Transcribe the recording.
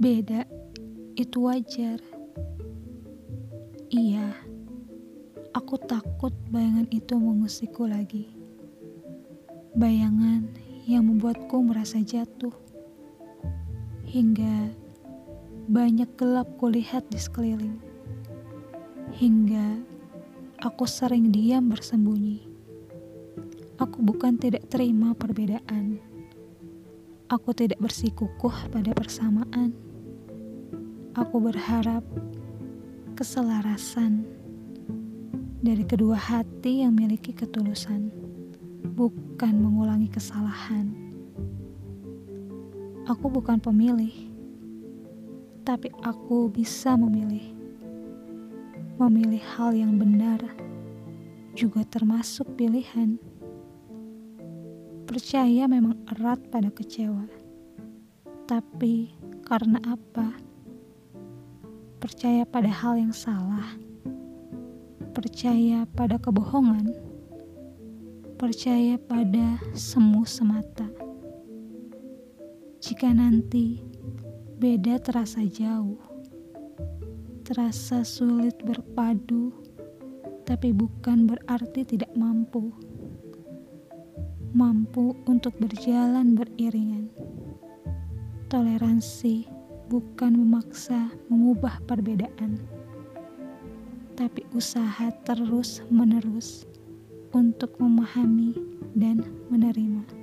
Beda, itu wajar. Iya, aku takut bayangan itu mengusikku lagi. Bayangan yang membuatku merasa jatuh. Hingga banyak gelap kulihat di sekeliling. Hingga aku sering diam bersembunyi. Aku bukan tidak terima perbedaan. Aku tidak bersikukuh pada persamaan. Aku berharap keselarasan dari kedua hati yang memiliki ketulusan, bukan mengulangi kesalahan. Aku bukan pemilih, tapi aku bisa memilih. Memilih hal yang benar juga termasuk pilihan. Percaya memang erat pada kecewa. Tapi karena apa? Percaya pada hal yang salah. Percaya pada kebohongan. Percaya pada semu semata. Jika nanti beda terasa jauh, terasa sulit berpadu, tapi bukan berarti tidak mampu mampu untuk berjalan beriringan. Toleransi bukan memaksa mengubah perbedaan, tapi usaha terus-menerus untuk memahami dan menerima.